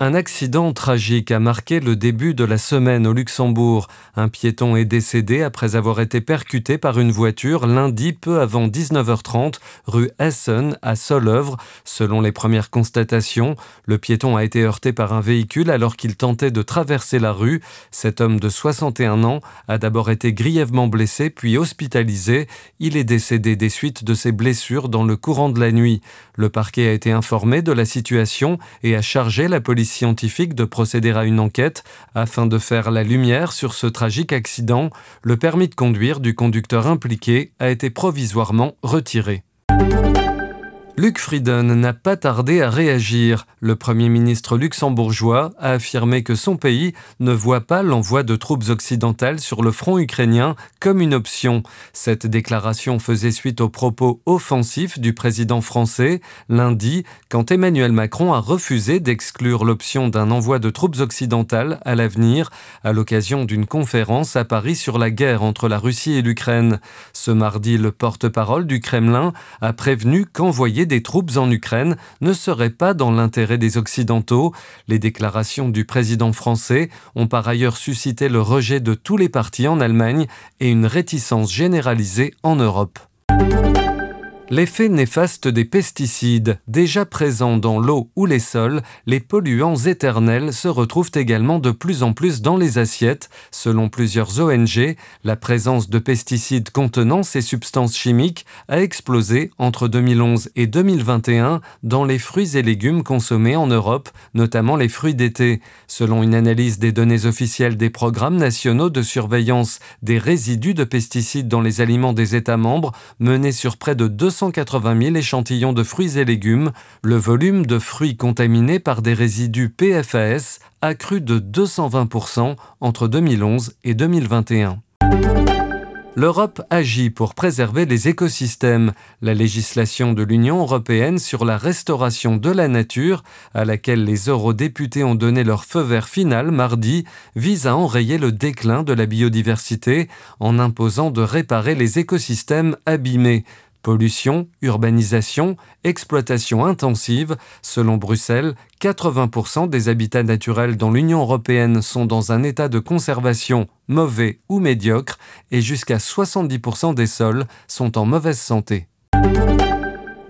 Un accident tragique a marqué le début de la semaine au Luxembourg. Un piéton est décédé après avoir été percuté par une voiture lundi peu avant 19h30 rue Essen à Solœuvre. Selon les premières constatations, le piéton a été heurté par un véhicule alors qu'il tentait de traverser la rue. Cet homme de 61 ans a d'abord été grièvement blessé puis hospitalisé. Il est décédé des suites de ses blessures dans le courant de la nuit. Le parquet a été informé de la situation et a chargé la police scientifique de procéder à une enquête afin de faire la lumière sur ce tragique accident. Le permis de conduire du conducteur impliqué a été provisoirement retiré. Luc Frieden n'a pas tardé à réagir. Le Premier ministre luxembourgeois a affirmé que son pays ne voit pas l'envoi de troupes occidentales sur le front ukrainien comme une option. Cette déclaration faisait suite aux propos offensifs du président français lundi quand Emmanuel Macron a refusé d'exclure l'option d'un envoi de troupes occidentales à l'avenir à l'occasion d'une conférence à Paris sur la guerre entre la Russie et l'Ukraine. Ce mardi, le porte-parole du Kremlin a prévenu qu'envoyer des troupes en Ukraine ne serait pas dans l'intérêt des Occidentaux. Les déclarations du président français ont par ailleurs suscité le rejet de tous les partis en Allemagne et une réticence généralisée en Europe. L'effet néfaste des pesticides, déjà présents dans l'eau ou les sols, les polluants éternels se retrouvent également de plus en plus dans les assiettes. Selon plusieurs ONG, la présence de pesticides contenant ces substances chimiques a explosé entre 2011 et 2021 dans les fruits et légumes consommés en Europe, notamment les fruits d'été. Selon une analyse des données officielles des programmes nationaux de surveillance des résidus de pesticides dans les aliments des États membres, menés sur près de 200 280 000 échantillons de fruits et légumes, le volume de fruits contaminés par des résidus PFAS a cru de 220% entre 2011 et 2021 l'Europe agit pour préserver les écosystèmes. La législation de l'Union européenne sur la restauration de la nature, à laquelle les eurodéputés ont donné leur feu vert final mardi, vise à enrayer le déclin de la biodiversité en imposant de réparer les écosystèmes abîmés. Pollution, urbanisation, exploitation intensive. Selon Bruxelles, 80% des habitats naturels dans l'Union européenne sont dans un état de conservation mauvais ou médiocre et jusqu'à 70% des sols sont en mauvaise santé.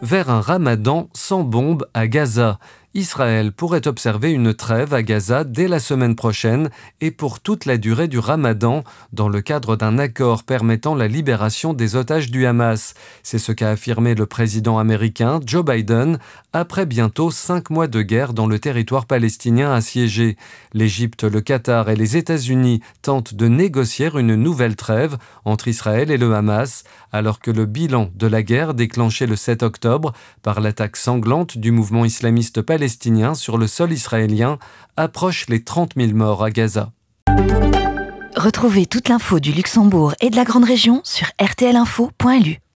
Vers un ramadan sans bombe à Gaza. Israël pourrait observer une trêve à Gaza dès la semaine prochaine et pour toute la durée du ramadan dans le cadre d'un accord permettant la libération des otages du Hamas. C'est ce qu'a affirmé le président américain Joe Biden après bientôt cinq mois de guerre dans le territoire palestinien assiégé. L'Égypte, le Qatar et les États-Unis tentent de négocier une nouvelle trêve entre Israël et le Hamas alors que le bilan de la guerre déclenché le 7 octobre par l'attaque sanglante du mouvement islamiste palestinien palestiniens sur le sol israélien approche les 30 000 morts à Gaza. Retrouvez toute l'info du Luxembourg et de la Grande Région sur rtlinfo.lu.